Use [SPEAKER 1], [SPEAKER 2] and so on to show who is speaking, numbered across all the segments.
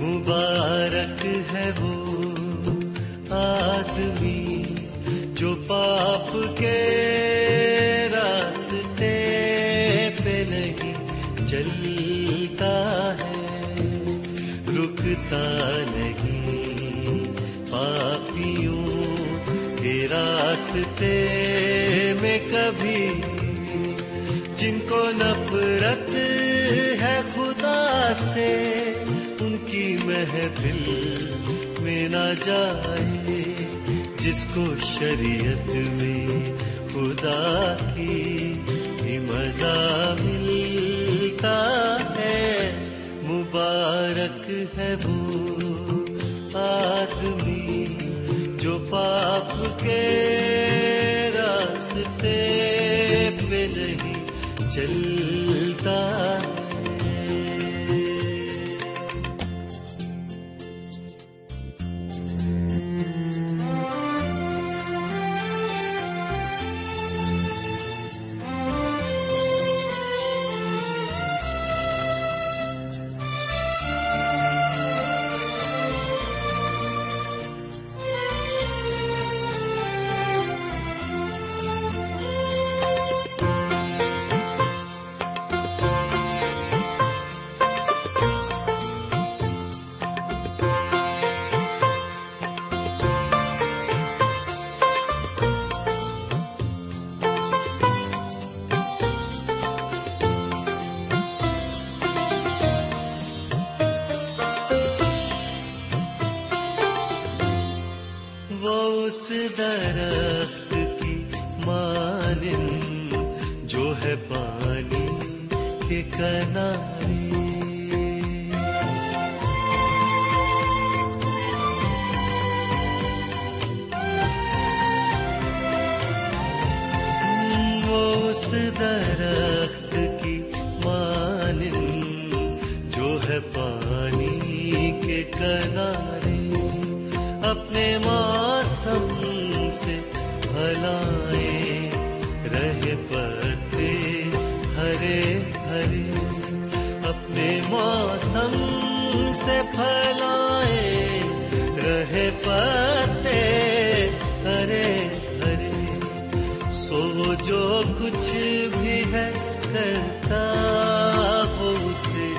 [SPEAKER 1] مبارک ہے وہ آدمی جو پاپ کے راستے پہ نہیں چلتا ہے، رکتا نہیں۔ پاپیوں کے راستے کو نفرت ہے خدا سے، ان کی محفل میں نہ جائے، جس کو شریعت میں خدا کی ہی مزہ ملتا ہے۔ مبارک ہے وہ آدمی جو پاپ کے راستے پہ نہیں چلتا درخت کی مانند جو ہے پانی کے کنارے بھلائے رہے پتے ہرے ہرے، اپنے موسم سے پھیلائے رہے پتے ہرے ہرے۔ سو جو کچھ بھی ہے کرتا وہ اسے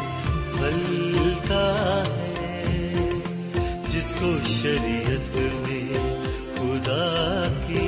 [SPEAKER 1] ملتا ہے۔ جس کو شریعت میں خدا کی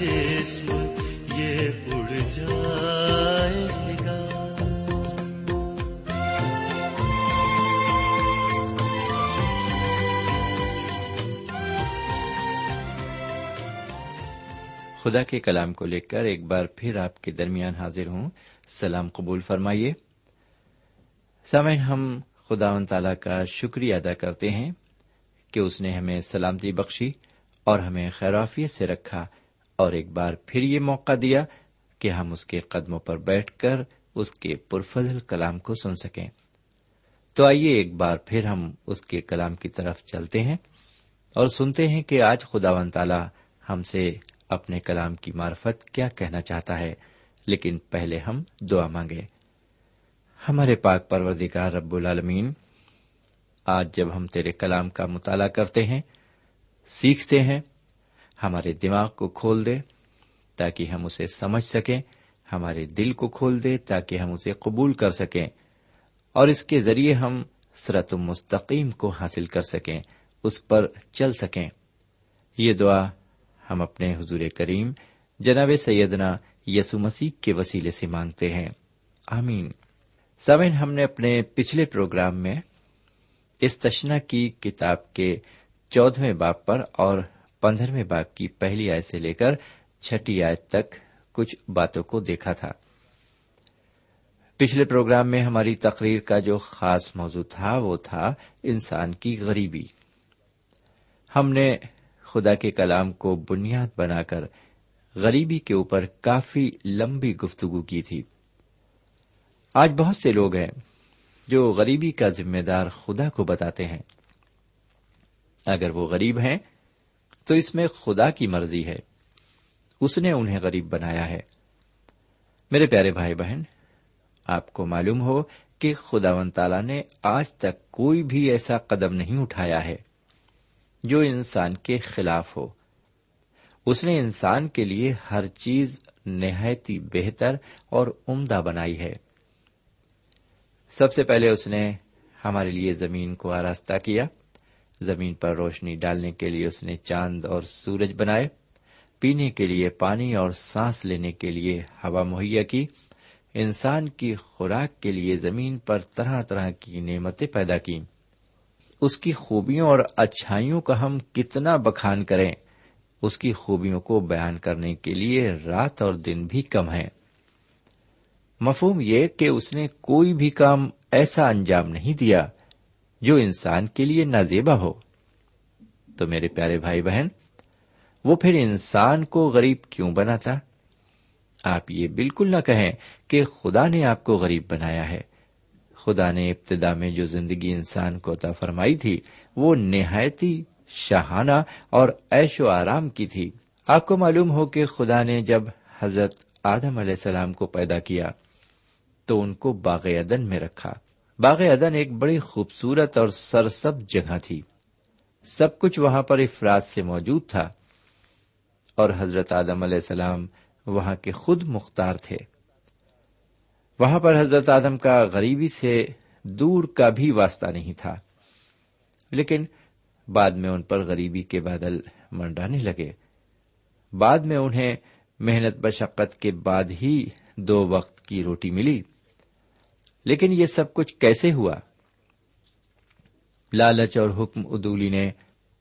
[SPEAKER 1] جسم یہ اڑ جائے گا۔ خدا کے کلام کو لے کر ایک بار پھر آپ کے درمیان حاضر ہوں۔ سلام قبول فرمائیے۔ سامعین، ہم خدا و تعالی کا شکریہ
[SPEAKER 2] ادا کرتے ہیں کہ اس نے ہمیں سلامتی بخشی اور ہمیں خیرافیت سے رکھا۔ اور ایک بار پھر یہ موقع دیا کہ ہم اس کے قدموں پر بیٹھ کر اس کے پرفضل کلام کو سن سکیں۔ تو آئیے ایک بار پھر ہم اس کے کلام کی طرف چلتے ہیں اور سنتے ہیں کہ آج خدا و تعالی ہم سے اپنے کلام کی معرفت کیا کہنا چاہتا ہے، لیکن پہلے ہم دعا مانگے ہمارے پاک پروردگار رب العالمین، آج جب ہم تیرے کلام کا مطالعہ کرتے ہیں، سیکھتے ہیں ہمارے دماغ کو کھول دے تاکہ ہم اسے سمجھ سکیں، ہمارے دل کو کھول دے تاکہ ہم اسے قبول کر سکیں۔ اور اس کے ذریعے ہم سرت مستقیم کو حاصل کر سکیں، اس پر چل سکیں۔ یہ دعا ہم اپنے حضور کریم جناب سیدنا یسو مسیح کے وسیلے سے مانگتے ہیں۔ آمین۔ سمن ہم نے اپنے پچھلے پروگرام میں اس تشنا کی کتاب کے چودہ باپ پر اور پندرہویں باپ کی پہلی آیت سے لے کر چھٹی آیت تک کچھ باتوں کو دیکھا تھا۔ پچھلے پروگرام میں ہماری تقریر کا جو خاص موضوع تھا وہ تھا انسان کی غریبی۔ ہم نے خدا کے کلام کو بنیاد بنا کر غریبی کے اوپر کافی لمبی گفتگو کی تھی۔ آج بہت سے لوگ ہیں جو غریبی کا ذمہ دار خدا کو بتاتے ہیں۔ اگر وہ غریب ہیں تو اس میں خدا کی مرضی ہے۔ اس نے انہیں غریب بنایا ہے۔ میرے پیارے بھائی بہن، آپ کو معلوم ہو کہ خدا ون تالا نے آج تک کوئی بھی ایسا قدم نہیں اٹھایا ہے جو انسان کے خلاف ہو۔ اس نے انسان کے لیے ہر چیز نہایت ہی بہتر اور عمدہ بنائی ہے۔ سب سے پہلے اس نے ہمارے لیے زمین کو آراستہ کیا۔ زمین پر روشنی ڈالنے کے لیے اس نے چاند اور سورج بنائے، پینے کے لیے پانی اور سانس لینے کے لیے ہوا مہیا کی۔ انسان کی خوراک کے لیے زمین پر طرح طرح کی نعمتیں پیدا کی اس کی خوبیوں اور اچھائیوں کا ہم کتنا بخان کریں۔ اس کی خوبیوں کو بیان کرنے کے لیے رات اور دن بھی کم ہے مفہوم یہ کہ اس نے کوئی بھی کام ایسا انجام نہیں دیا۔ جو انسان کے لیے نازیبا ہو۔ تو میرے پیارے بھائی بہن، وہ پھر انسان کو غریب کیوں بناتا؟ آپ یہ بالکل نہ کہیں کہ خدا نے آپ کو غریب بنایا ہے۔ خدا نے ابتدا میں جو زندگی انسان کو عطا فرمائی تھی، وہ نہایتی شہانہ اور ایش و آرام کی تھی۔ آپ کو معلوم ہو کہ خدا نے جب حضرت آدم علیہ السلام کو پیدا کیا، تو ان کو باغ عدن میں رکھا۔ باغ ادن ایک بڑی خوبصورت اور سرسب جگہ تھی۔ سب کچھ وہاں پر افراد سے موجود تھا۔ اور حضرت آدم علیہ السلام وہاں کے خود مختار تھے۔ وہاں پر حضرت آدم کا غریبی سے دور کا بھی واسطہ نہیں تھا۔ لیکن بعد میں ان پر غریبی کے بادل منڈانے لگے۔ بعد میں انہیں محنت مشقت کے بعد ہی دو وقت کی روٹی ملی۔ لیکن یہ سب کچھ کیسے ہوا؟ لالچ اور حکم ادولی نے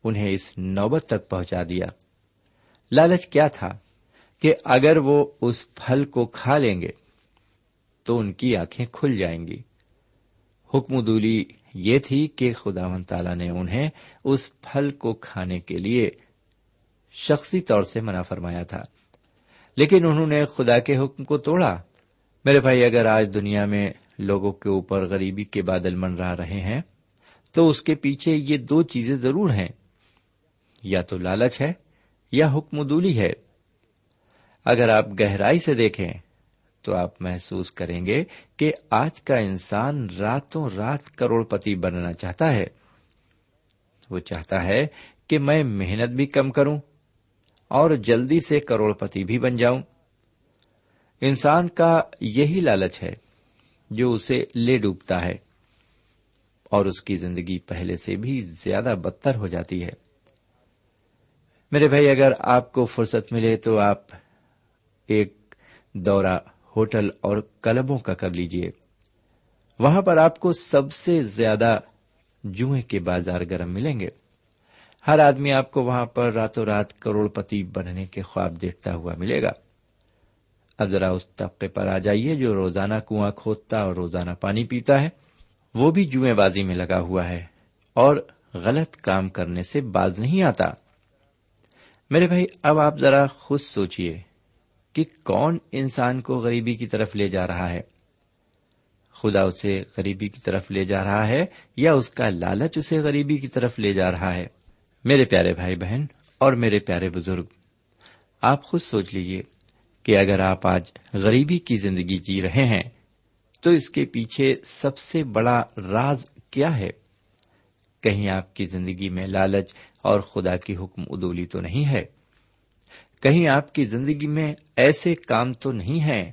[SPEAKER 2] انہیں اس نوبت تک پہنچا دیا۔ لالچ کیا تھا کہ اگر وہ اس پھل کو کھا لیں گے تو ان کی آنکھیں کھل جائیں گی۔ حکم دولی یہ تھی کہ خدا من تعالیٰ نے انہیں اس پھل کو کھانے کے لیے شخصی طور سے منع فرمایا تھا۔ لیکن انہوں نے خدا کے حکم کو توڑا۔ میرے بھائی، اگر آج دنیا میں لوگوں کے اوپر غریبی کے بادل منڈرا رہے ہیں، تو اس کے پیچھے یہ دو چیزیں ضرور ہیں۔ یا تو لالچ ہے، یا حکم دولی ہے۔ اگر آپ گہرائی سے دیکھیں، تو آپ محسوس کریں گے کہ آج کا انسان راتوں رات کروڑ پتی بننا چاہتا ہے۔ وہ چاہتا ہے کہ میں محنت بھی کم کروں اور جلدی سے کروڑ پتی بھی بن جاؤں۔ انسان کا یہی لالچ ہے جو اسے لے ڈوبتا ہے اور اس کی زندگی پہلے سے بھی زیادہ بدتر ہو جاتی ہے۔ میرے بھائی، اگر آپ کو فرصت ملے تو آپ ایک دورہ ہوٹل اور کلبوں کا کر لیجیے وہاں پر آپ کو سب سے زیادہ جوئیں کے بازار گرم ملیں گے۔ ہر آدمی آپ کو وہاں پر راتوں رات کروڑ پتی بننے کے خواب دیکھتا ہوا ملے گا۔ اب ذرا اس طبقے پر آ جائیے جو روزانہ کنواں کھودتا اور روزانہ پانی پیتا ہے، وہ بھی جوئیں بازی میں لگا ہوا ہے اور غلط کام کرنے سے باز نہیں آتا۔ میرے بھائی، اب آپ ذرا خود سوچیے کہ کون انسان کو غریبی کی طرف لے جا رہا ہے۔ خدا اسے غریبی کی طرف لے جا رہا ہے یا اس کا لالچ اسے غریبی کی طرف لے جا رہا ہے؟ میرے پیارے بھائی بہن اور میرے پیارے بزرگ، آپ خود سوچ لیجیے کہ اگر آپ آج غریبی کی زندگی جی رہے ہیں، تو اس کے پیچھے سب سے بڑا راز کیا ہے؟ کہیں آپ کی زندگی میں لالچ اور خدا کی حکم ادولی تو نہیں ہے؟ کہیں آپ کی زندگی میں ایسے کام تو نہیں ہیں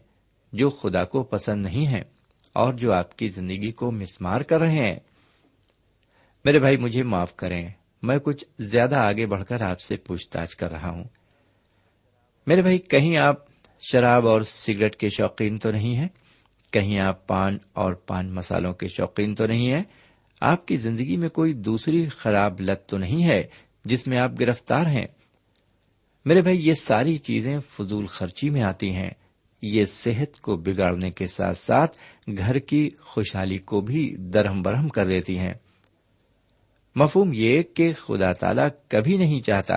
[SPEAKER 2] جو خدا کو پسند نہیں ہے اور جو آپ کی زندگی کو مسمار کر رہے ہیں؟ میرے بھائی، مجھے معاف کریں۔ میں کچھ زیادہ آگے بڑھ کر آپ سے پوچھ تاچھ کر رہا ہوں۔ میرے بھائی، کہیں آپ شراب اور سگریٹ کے شوقین تو نہیں ہیں؟ کہیں آپ پان اور پان مسالوں کے شوقین تو نہیں ہیں؟ آپ کی زندگی میں کوئی دوسری خراب لت تو نہیں ہے جس میں آپ گرفتار ہیں؟ میرے بھائی، یہ ساری چیزیں فضول خرچی میں آتی ہیں۔ یہ صحت کو بگاڑنے کے ساتھ ساتھ گھر کی خوشحالی کو بھی درہم برہم کر دیتی ہیں۔ مفہوم یہ کہ خدا تعالی کبھی نہیں چاہتا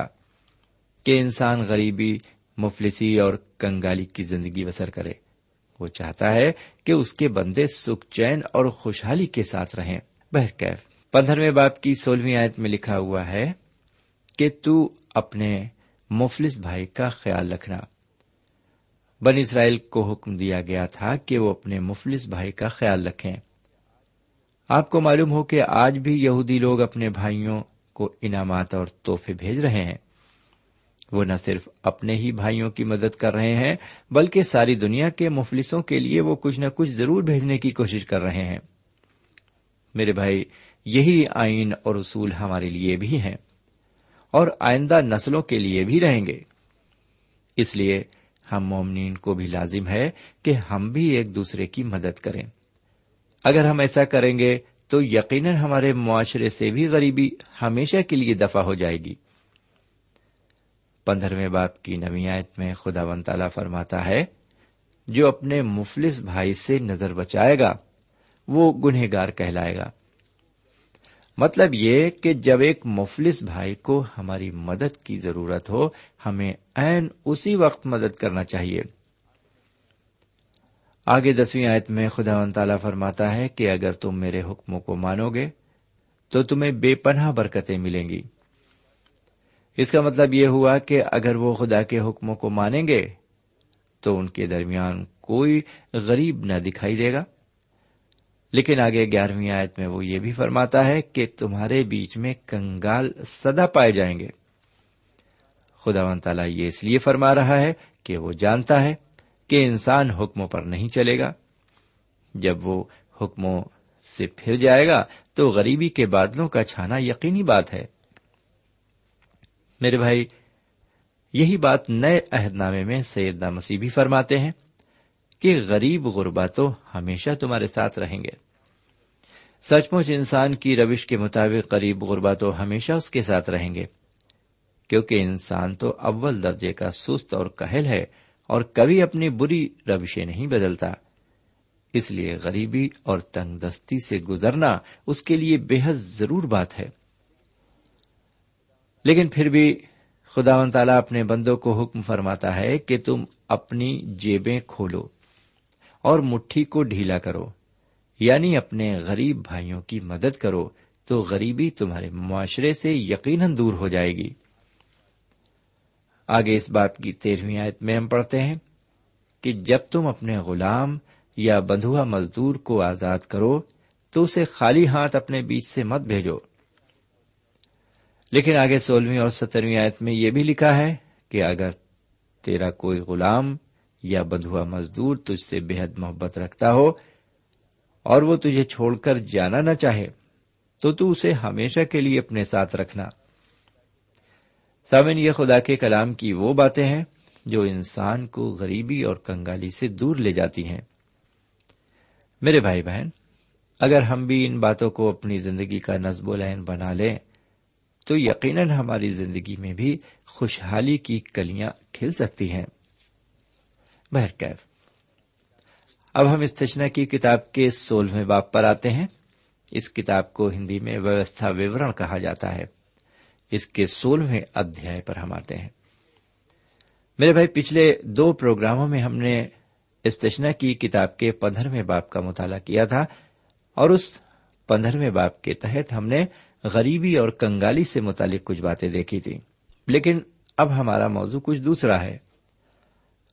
[SPEAKER 2] کہ انسان غریبی مفلسی اور کنگالی کی زندگی بسر کرے۔ وہ چاہتا ہے کہ اس کے بندے سکھ چین اور خوشحالی کے ساتھ رہیں۔ بہرکیف پندرہویں باپ کی سولہویں آیت میں لکھا ہوا ہے کہ تو اپنے مفلس بھائی کا خیال رکھنا۔ بن اسرائیل کو حکم دیا گیا تھا کہ وہ اپنے مفلس بھائی کا خیال رکھیں۔ آپ کو معلوم ہو کہ آج بھی یہودی لوگ اپنے بھائیوں کو انعامات اور تحفے بھیج رہے ہیں۔ وہ نہ صرف اپنے ہی بھائیوں کی مدد کر رہے ہیں، بلکہ ساری دنیا کے مفلسوں کے لیے وہ کچھ نہ کچھ ضرور بھیجنے کی کوشش کر رہے ہیں۔ میرے بھائی، یہی آئین اور اصول ہمارے لیے بھی ہیں اور آئندہ نسلوں کے لیے بھی رہیں گے۔ اس لیے ہم مومنین کو بھی لازم ہے کہ ہم بھی ایک دوسرے کی مدد کریں۔ اگر ہم ایسا کریں گے تو یقیناً ہمارے معاشرے سے بھی غریبی ہمیشہ کے لیے دفاع ہو جائے گی۔ پندرہویں باپ کی نویات میں خدا ون تعالی فرماتا ہے، جو اپنے مفلس بھائی سے نظر بچائے گا، وہ گنہگار کہلائے گا۔ مطلب یہ کہ جب ایک مفلس بھائی کو ہماری مدد کی ضرورت ہو، ہمیں این اسی وقت مدد کرنا چاہیے۔ آگے دسویں آیت میں خدا و تعالی فرماتا ہے کہ اگر تم میرے حکموں کو مانو گے، تو تمہیں بے پناہ برکتیں ملیں گی۔ اس کا مطلب یہ ہوا کہ اگر وہ خدا کے حکموں کو مانیں گے تو ان کے درمیان کوئی غریب نہ دکھائی دے گا۔ لیکن آگے گیارہویں آیت میں وہ یہ بھی فرماتا ہے کہ تمہارے بیچ میں کنگال سدا پائے جائیں گے۔ خدا و تعالیٰ یہ اس لیے فرما رہا ہے کہ وہ جانتا ہے کہ انسان حکموں پر نہیں چلے گا۔ جب وہ حکموں سے پھر جائے گا تو غریبی کے بادلوں کا چھانا یقینی بات ہے۔ میرے بھائی، یہی بات نئے عہد نامے میں سیدنا مسیح بھی فرماتے ہیں کہ غریب غربا تو ہمیشہ تمہارے ساتھ رہیں گے۔ سچ مچ انسان کی روش کے مطابق غریب غربا تو ہمیشہ اس کے ساتھ رہیں گے، کیونکہ انسان تو اول درجے کا سست اور کہل ہے اور کبھی اپنی بری روشیں نہیں بدلتا۔ اس لیے غریبی اور تنگ دستی سے گزرنا اس کے لیے بے حد ضرور بات ہے۔ لیکن پھر بھی خدا و تعالیٰ اپنے بندوں کو حکم فرماتا ہے کہ تم اپنی جیبیں کھولو اور مٹھی کو ڈھیلا کرو یعنی اپنے غریب بھائیوں کی مدد کرو، تو غریبی تمہارے معاشرے سے یقیناً دور ہو جائے گی۔ آگے اس بات کی تیرہویں آیت میں ہم پڑھتے ہیں کہ جب تم اپنے غلام یا بندھوا مزدور کو آزاد کرو، تو اسے خالی ہاتھ اپنے بیچ سے مت بھیجو۔ لیکن آگے سولہویں اور سترویں آیت میں یہ بھی لکھا ہے کہ اگر تیرا کوئی غلام یا بدھوا مزدور تجھ سے بے حد محبت رکھتا ہو اور وہ تجھے چھوڑ کر جانا نہ چاہے، تو تو اسے ہمیشہ کے لیے اپنے ساتھ رکھنا۔ سامن یہ خدا کے کلام کی وہ باتیں ہیں جو انسان کو غریبی اور کنگالی سے دور لے جاتی ہیں۔ میرے بھائی بہن، اگر ہم بھی ان باتوں کو اپنی زندگی کا نصب و لین بنا لیں تو یقیناً ہماری زندگی میں بھی خوشحالی کی کلیاں کھل سکتی ہیں۔ بہرکیف اب ہم استشنا کی کتاب کے سولہویں باپ پر آتے ہیں۔ اس کتاب کو ہندی میں ویوستھا وورن کہا جاتا ہے۔ اس کے سولہویں ادھیائے پر ہم آتے ہیں۔ میرے بھائی، پچھلے دو پروگراموں میں ہم نے استشنا کی کتاب کے پندرہویں باپ کا مطالعہ کیا تھا اور اس پندرہویں باپ کے تحت ہم نے غریبی اور کنگالی سے متعلق کچھ باتیں دیکھی تھی لیکن اب ہمارا موضوع کچھ دوسرا ہے۔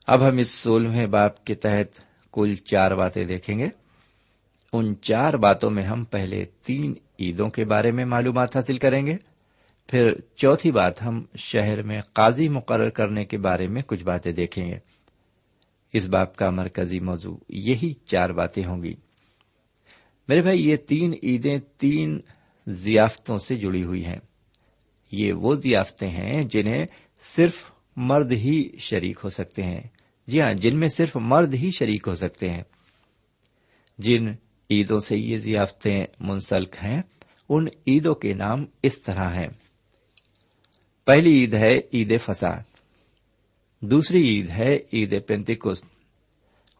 [SPEAKER 2] اب ہم اس سولہویں باپ کے تحت کل چار باتیں دیکھیں گے۔ ان چار باتوں میں ہم پہلے تین عیدوں کے بارے میں معلومات حاصل کریں گے۔ پھر چوتھی بات ہم شہر میں قاضی مقرر کرنے کے بارے میں کچھ باتیں دیکھیں گے۔ اس باپ کا مرکزی موضوع یہی چار باتیں ہوں گی۔ میرے بھائی، یہ تین عیدیں تین ضیافتوں سے جڑی ہوئی ہیں۔ یہ وہ ضیافتیں ہیں جنہیں صرف مرد ہی شریک ہو سکتے ہیں۔ جی ہاں جن میں صرف مرد ہی شریک ہو سکتے ہیں۔ جن عیدوں سے یہ ضیافتیں منسلک ہیں، ان عیدوں کے نام اس طرح ہیں۔ پہلی عید ہے عید فسا، دوسری عید ہے عید پینتکس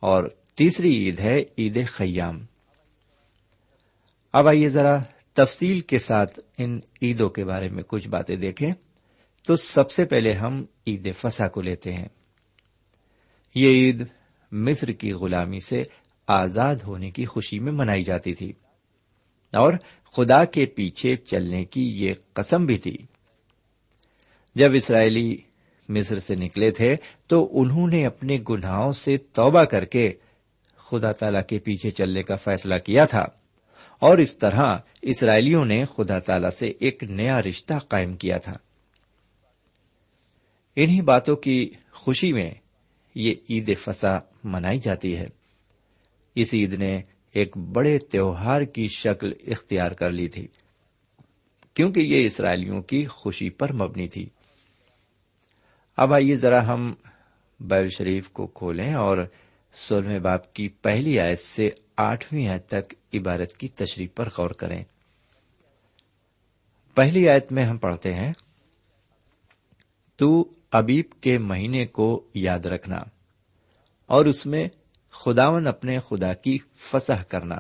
[SPEAKER 2] اور تیسری عید ہے عید خیام۔ اب آئیے ذرا تفصیل کے ساتھ ان عیدوں کے بارے میں کچھ باتیں دیکھیں تو سب سے پہلے ہم عید فسا کو لیتے ہیں۔ یہ عید مصر کی غلامی سے آزاد ہونے کی خوشی میں منائی جاتی تھی اور خدا کے پیچھے چلنے کی یہ قسم بھی تھی۔ جب اسرائیلی مصر سے نکلے تھے تو انہوں نے اپنے گناہوں سے توبہ کر کے خدا تعالی کے پیچھے چلنے کا فیصلہ کیا تھا اور اس طرح اسرائیلیوں نے خدا تعالی سے ایک نیا رشتہ قائم کیا تھا۔ انہی باتوں کی خوشی میں یہ عید فسا منائی جاتی ہے۔ اس عید نے ایک بڑے تہوار کی شکل اختیار کر لی تھی، کیونکہ یہ اسرائیلیوں کی خوشی پر مبنی تھی۔ اب آئیے ذرا ہم بیل شریف کو کھولیں اور سولہویں باپ کی پہلی آیت سے آٹھویں آیت تک عبارت کی تشریح پر غور کریں۔ پہلی آیت میں ہم پڑھتے ہیں، تو ابیب کے مہینے کو یاد رکھنا اور اس میں خداون اپنے خدا کی فسح کرنا۔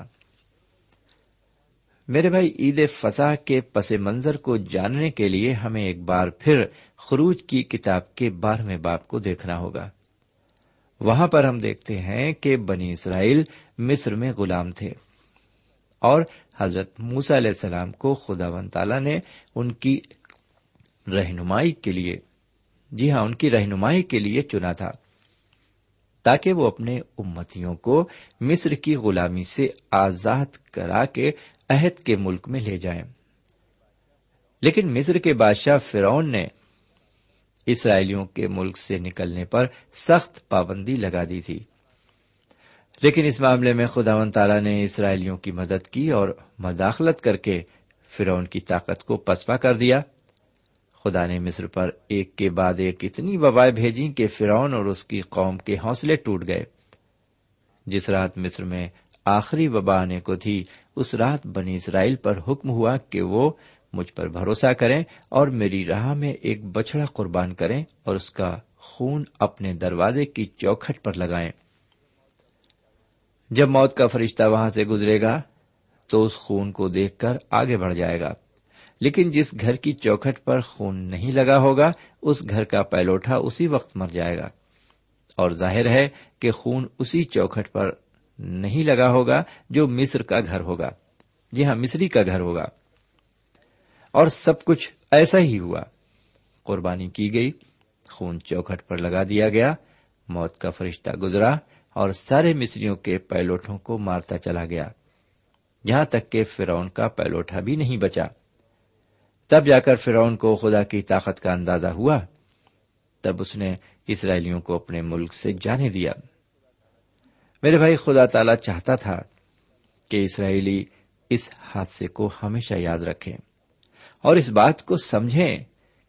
[SPEAKER 2] میرے بھائی، عید فسح کے پس منظر کو جاننے کے لیے ہمیں ایک بار پھر خروج کی کتاب کے بارہویں باپ کو دیکھنا ہوگا۔ وہاں پر ہم دیکھتے ہیں کہ بنی اسرائیل مصر میں غلام تھے اور حضرت موسا علیہ السلام کو خدا ون تعالی نے ان کی رہنمائی کے لیے جی ہاں ان کی رہنمائی کے لیے چنا تھا، تاکہ وہ اپنے امتیوں کو مصر کی غلامی سے آزاد کرا کے عہد کے ملک میں لے جائیں۔ لیکن مصر کے بادشاہ فرون نے اسرائیلیوں کے ملک سے نکلنے پر سخت پابندی لگا دی تھی۔ لیکن اس معاملے میں خدا و تعالی نے اسرائیلیوں کی مدد کی اور مداخلت کر کے فرون کی طاقت کو پسپا کر دیا۔ خدا نے مصر پر ایک کے بعد ایک اتنی وبائیں بھیجی کہ فرون اور اس کی قوم کے حوصلے ٹوٹ گئے۔ جس رات مصر میں آخری وبا آنے کو تھی، اس رات بنی اسرائیل پر حکم ہوا کہ وہ مجھ پر بھروسہ کریں اور میری راہ میں ایک بچڑا قربان کریں اور اس کا خون اپنے دروازے کی چوکھٹ پر لگائیں۔ جب موت کا فرشتہ وہاں سے گزرے گا تو اس خون کو دیکھ کر آگے بڑھ جائے گا۔ لیکن جس گھر کی چوکھٹ پر خون نہیں لگا ہوگا، اس گھر کا پیلوٹا اسی وقت مر جائے گا۔ اور ظاہر ہے کہ خون اسی چوکھٹ پر نہیں لگا ہوگا جو مصر کا گھر ہوگا۔ جی ہاں مصری کا گھر ہوگا۔ اور سب کچھ ایسا ہی ہوا۔ قربانی کی گئی، خون چوکھٹ پر لگا دیا گیا، موت کا فرشتہ گزرا۔ اور سارے مصریوں کے پیلوٹوں کو مارتا چلا گیا۔ یہاں تک کہ فرون کا پیلوٹا بھی نہیں بچا۔ تب جا کر فرعون کو خدا کی طاقت کا اندازہ ہوا۔ تب اس نے اسرائیلیوں کو اپنے ملک سے جانے دیا۔ میرے بھائی، خدا تعالی چاہتا تھا کہ اسرائیلی اس حادثے کو ہمیشہ یاد رکھیں اور اس بات کو سمجھیں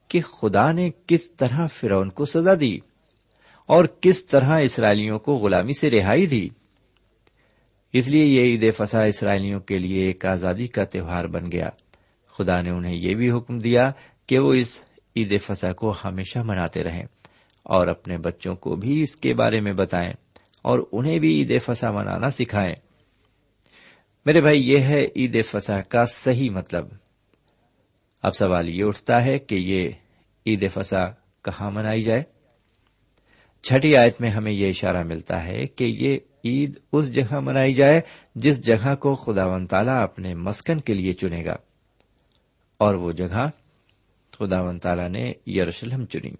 [SPEAKER 2] کہ خدا نے کس طرح فرون کو سزا دی۔ اور کس طرح اسرائیلیوں کو غلامی سے رہائی دی؟ اس لیے یہ عید فسا اسرائیلیوں کے لیے ایک آزادی کا تہوار بن گیا۔ خدا نے انہیں یہ بھی حکم دیا کہ وہ اس عید فسا کو ہمیشہ مناتے رہیں اور اپنے بچوں کو بھی اس کے بارے میں بتائیں اور انہیں بھی عید فسا منانا سکھائیں۔ میرے بھائی، یہ ہے عید فسا کا صحیح مطلب۔ اب سوال یہ اٹھتا ہے کہ یہ عید فسا کہاں منائی جائے؟ چھٹی آیت میں ہمیں یہ اشارہ ملتا ہے کہ یہ عید اس جگہ منائی جائے جس جگہ کو خدا و تعالیٰ اپنے مسکن کے لیے چنے گا۔ اور وہ جگہ خدا و تعالیٰ نے یروشلم چنی۔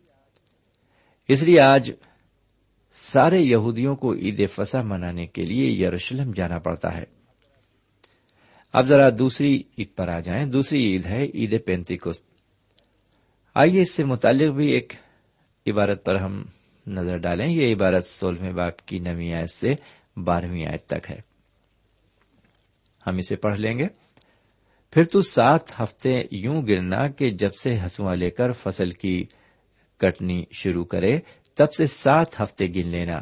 [SPEAKER 2] اس لیے آج سارے یہودیوں کو عید فسا منانے کے لیے یروشلم جانا پڑتا ہے۔ اب ذرا دوسری عید پر آ جائیں۔ دوسری عید ہے عید پینتی کست آئیے اس سے متعلق بھی ایک عبارت پر ہم نظر ڈالیں۔ یہ عبارت سولہویں باپ کی نویں آیت سے بارہویں آیت تک ہے۔ ہم اسے پڑھ لیں گے۔ پھر تو سات ہفتے یوں گرنا کہ جب سے ہسواں لے کر فصل کی کٹنی شروع کرے، تب سے سات ہفتے گن لینا۔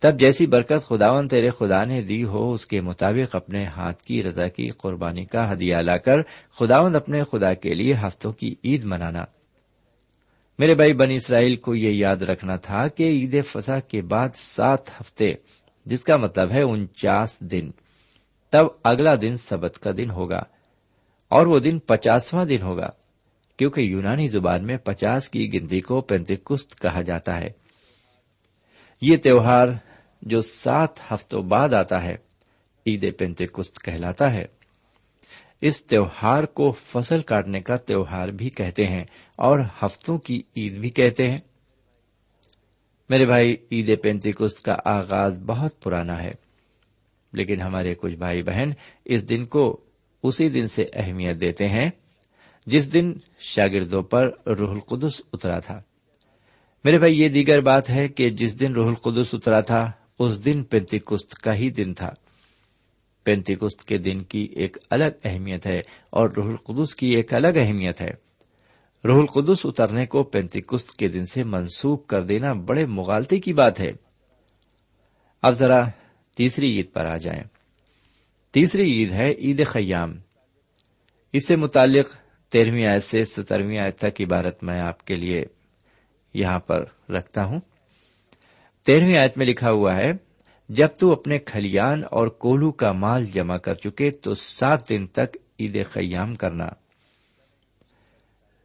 [SPEAKER 2] تب جیسی برکت خداون تیرے خدا نے دی ہو، اس کے مطابق اپنے ہاتھ کی رضا کی قربانی کا ہدیہ لا کر خداون اپنے خدا کے لیے ہفتوں کی عید منانا۔ میرے بھائی بنی اسرائیل کو یہ یاد رکھنا تھا کہ عید فضا کے بعد سات ہفتے، جس کا مطلب ہے انچاس دن۔ تب اگلا دن سبت کا دن ہوگا اور وہ دن پچاسواں دن ہوگا، کیونکہ یونانی زبان میں پچاس کی گنتی کو پینتکست کہا جاتا ہے۔ یہ تہوار جو سات ہفتوں بعد آتا ہے، عید پینتکست کہلاتا ہے۔ اس تہوار کو فصل کاٹنے کا تہوار بھی کہتے ہیں اور ہفتوں کی عید بھی کہتے ہیں۔ میرے بھائی، عید پینتی کست کا آغاز بہت پرانا ہے، لیکن ہمارے کچھ بھائی بہن اس دن کو اسی دن سے اہمیت دیتے ہیں، جس دن شاگردوں پر روح القدس اترا تھا۔ میرے بھائی، یہ دیگر بات ہے کہ جس دن روح القدس اترا تھا، اس دن پینتی کست کا ہی دن تھا۔ پینتیکست کے دن کی ایک الگ اہمیت ہے اور روح القدس کی ایک الگ اہمیت ہے۔ روح القدس اترنے کو پینتیکست کے دن سے منسوخ کر دینا بڑے مغالطے کی بات ہے۔ اب ذرا تیسری عید پر آ جائیں۔ تیسری عید ہے عید خیام۔ اس سے متعلق تیرہویں آیت سے سترویں آیت تک عبارت میں آپ کے لیے یہاں پر رکھتا ہوں۔ تیرہویں آیت میں لکھا ہوا ہے جب تو اپنے کھلیان اور کولو کا مال جمع کر چکے تو سات دن تک عید خیام کرنا۔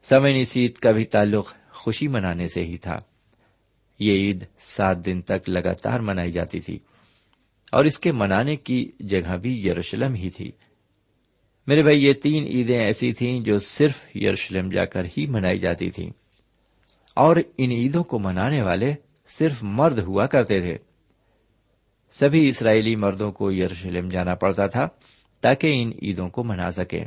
[SPEAKER 2] سمے عید کا بھی تعلق خوشی منانے سے ہی تھا۔ یہ عید سات دن تک لگاتار منائی جاتی تھی۔ اور اس کے منانے کی جگہ بھی یروشلم ہی تھی۔ میرے بھائی، یہ تین عیدیں ایسی تھیں جو صرف یروشلم جا کر ہی منائی جاتی تھیں۔ اور ان عیدوں کو منانے والے صرف مرد ہوا کرتے تھے۔ سبھی اسرائیلی مردوں کو یروشلم جانا پڑتا تھا تاکہ ان عیدوں کو منا سکیں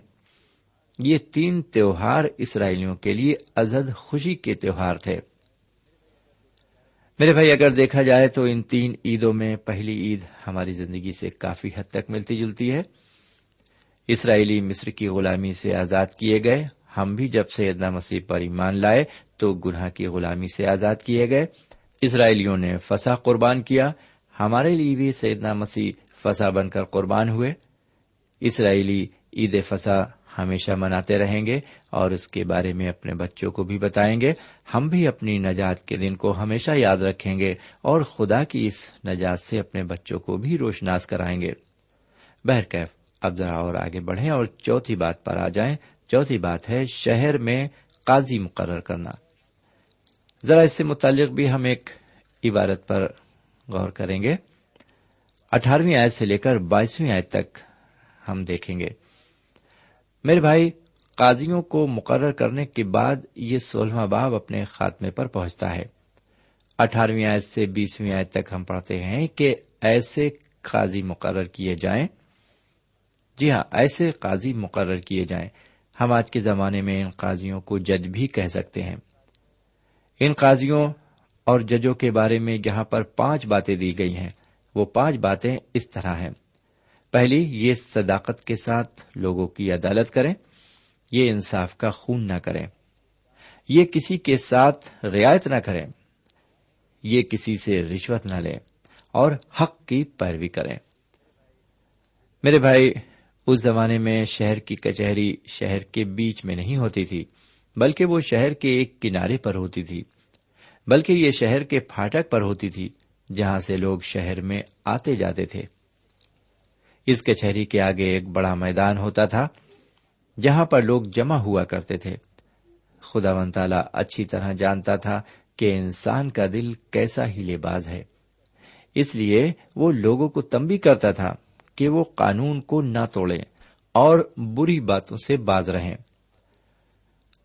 [SPEAKER 2] یہ تین تہوار اسرائیلیوں کے لیے ازد خوشی کے تہوار تھے۔ میرے بھائی، اگر دیکھا جائے تو ان تین عیدوں میں پہلی عید ہماری زندگی سے کافی حد تک ملتی جلتی ہے۔ اسرائیلی مصر کی غلامی سے آزاد کیے گئے۔ ہم بھی جب سے مسیح پر ایمان لائے تو گناہ کی غلامی سے آزاد کیے گئے۔ اسرائیلیوں نے فسا قربان کیا۔ ہمارے لیے بھی سیدنا مسیح فسا بن کر قربان ہوئے۔ اسرائیلی عید فسا ہمیشہ مناتے رہیں گے اور اس کے بارے میں اپنے بچوں کو بھی بتائیں گے۔ ہم بھی اپنی نجات کے دن کو ہمیشہ یاد رکھیں گے اور خدا کی اس نجات سے اپنے بچوں کو بھی روشناس کرائیں گے۔ بہرکیف، اب ذرا اور آگے بڑھیں اور چوتھی بات پر آ جائیں۔ چوتھی بات ہے شہر میں قاضی مقرر کرنا۔ ذرا اس سے متعلق بھی ہم ایک عبارت پر غور کریں گے۔ اٹھارہویں آیت سے لے کر بائیسویں آیت تک ہم دیکھیں گے۔ میرے بھائی، قاضیوں کو مقرر کرنے کے بعد یہ سولہواں باب اپنے خاتمے پر پہنچتا ہے۔ اٹھارہویں آیت سے بیسویں آیت تک ہم پڑھتے ہیں کہ ایسے قاضی مقرر کیے جائیں۔ جی ہاں ایسے قاضی مقرر کیے جائیں۔ ہم آج کے زمانے میں ان قاضیوں کو جج بھی کہہ سکتے ہیں۔ ان قاضیوں اور ججوں کے بارے میں جہاں پر پانچ باتیں دی گئی ہیں۔ وہ پانچ باتیں اس طرح ہیں۔ پہلی، یہ صداقت کے ساتھ لوگوں کی عدالت کریں۔ یہ انصاف کا خون نہ کریں۔ یہ کسی کے ساتھ رعایت نہ کریں۔ یہ کسی سے رشوت نہ لیں اور حق کی پیروی کریں۔ میرے بھائی، اس زمانے میں شہر کی کچہری شہر کے بیچ میں نہیں ہوتی تھی، بلکہ وہ شہر کے ایک کنارے پر ہوتی تھی۔ بلکہ یہ شہر کے پھاٹک پر ہوتی تھی جہاں سے لوگ شہر میں آتے جاتے تھے۔ اس کچہری کے آگے ایک بڑا میدان ہوتا تھا جہاں پر لوگ جمع ہوا کرتے تھے۔ خدا ون تعالی اچھی طرح جانتا تھا کہ انسان کا دل کیسا ہی لے باز ہے۔ اس لیے وہ لوگوں کو تمبی کرتا تھا کہ وہ قانون کو نہ توڑیں اور بری باتوں سے باز رہیں۔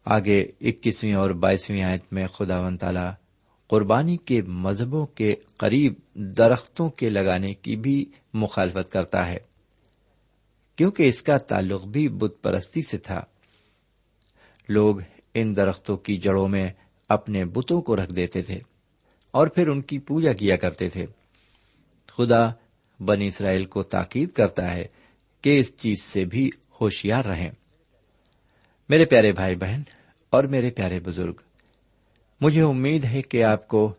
[SPEAKER 2] آگے اکیسویں اور بائیسویں آیت میں خدا ون تعالی قربانی کے مذہبوں کے قریب درختوں کے لگانے کی بھی مخالفت کرتا ہے۔ کیونکہ اس کا تعلق بھی بت پرستی سے تھا۔ لوگ ان درختوں کی جڑوں میں اپنے بتوں کو رکھ دیتے تھے اور پھر ان کی پوجا کیا کرتے تھے۔ خدا بنی اسرائیل کو تاکید کرتا ہے کہ اس چیز سے بھی ہوشیار رہیں۔ میرے پیارے بھائی بہن اور میرے پیارے بزرگ مجھے امید ہے کہ آپ کو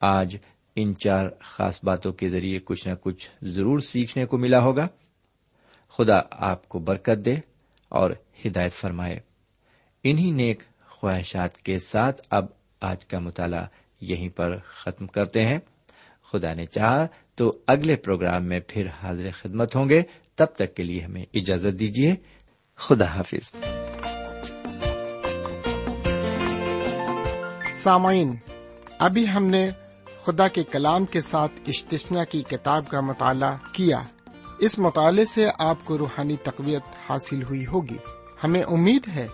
[SPEAKER 2] آج ان چار خاص باتوں کے ذریعے کچھ نہ کچھ ضرور سیکھنے کو ملا ہوگا۔ خدا آپ کو برکت دے اور ہدایت فرمائے۔ انہی نیک خواہشات کے ساتھ اب آج کا مطالعہ یہیں پر ختم کرتے ہیں۔ خدا نے چاہا تو اگلے پروگرام میں پھر حاضر خدمت ہوں گے۔ تب تک کے لیے ہمیں اجازت دیجیے خدا حافظ۔
[SPEAKER 3] سامعین، ابھی ہم نے خدا کے کلام کے ساتھ اشتشنا کی کتاب کا مطالعہ کیا۔ اس مطالعے سے آپ کو روحانی تقویت حاصل ہوئی ہوگی۔ ہمیں امید ہے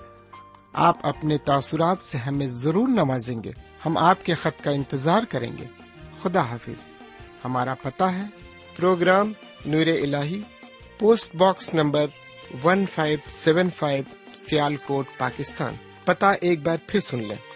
[SPEAKER 3] آپ اپنے تاثرات سے ہمیں ضرور نوازیں گے۔ ہم آپ کے خط کا انتظار کریں گے۔ خدا حافظ۔ ہمارا پتا ہے، پروگرام نور ال post box number one five seven five Sialkot, Pakistan. پتا ایک بار پھر سن لیں۔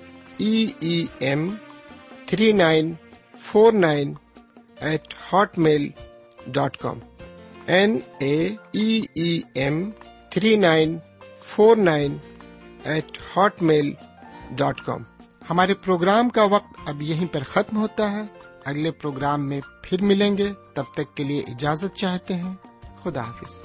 [SPEAKER 3] E M three nine four nine eight hotmail dot com N A M three nine four nine eight hotmail dot com ہمارے programme کا وقت اب یہیں پر ختم ہوتا ہے۔ اگلے پروگرام میں پھر ملیں گے۔ تب تک کے لیے اجازت چاہتے ہیں۔ خدا حافظ۔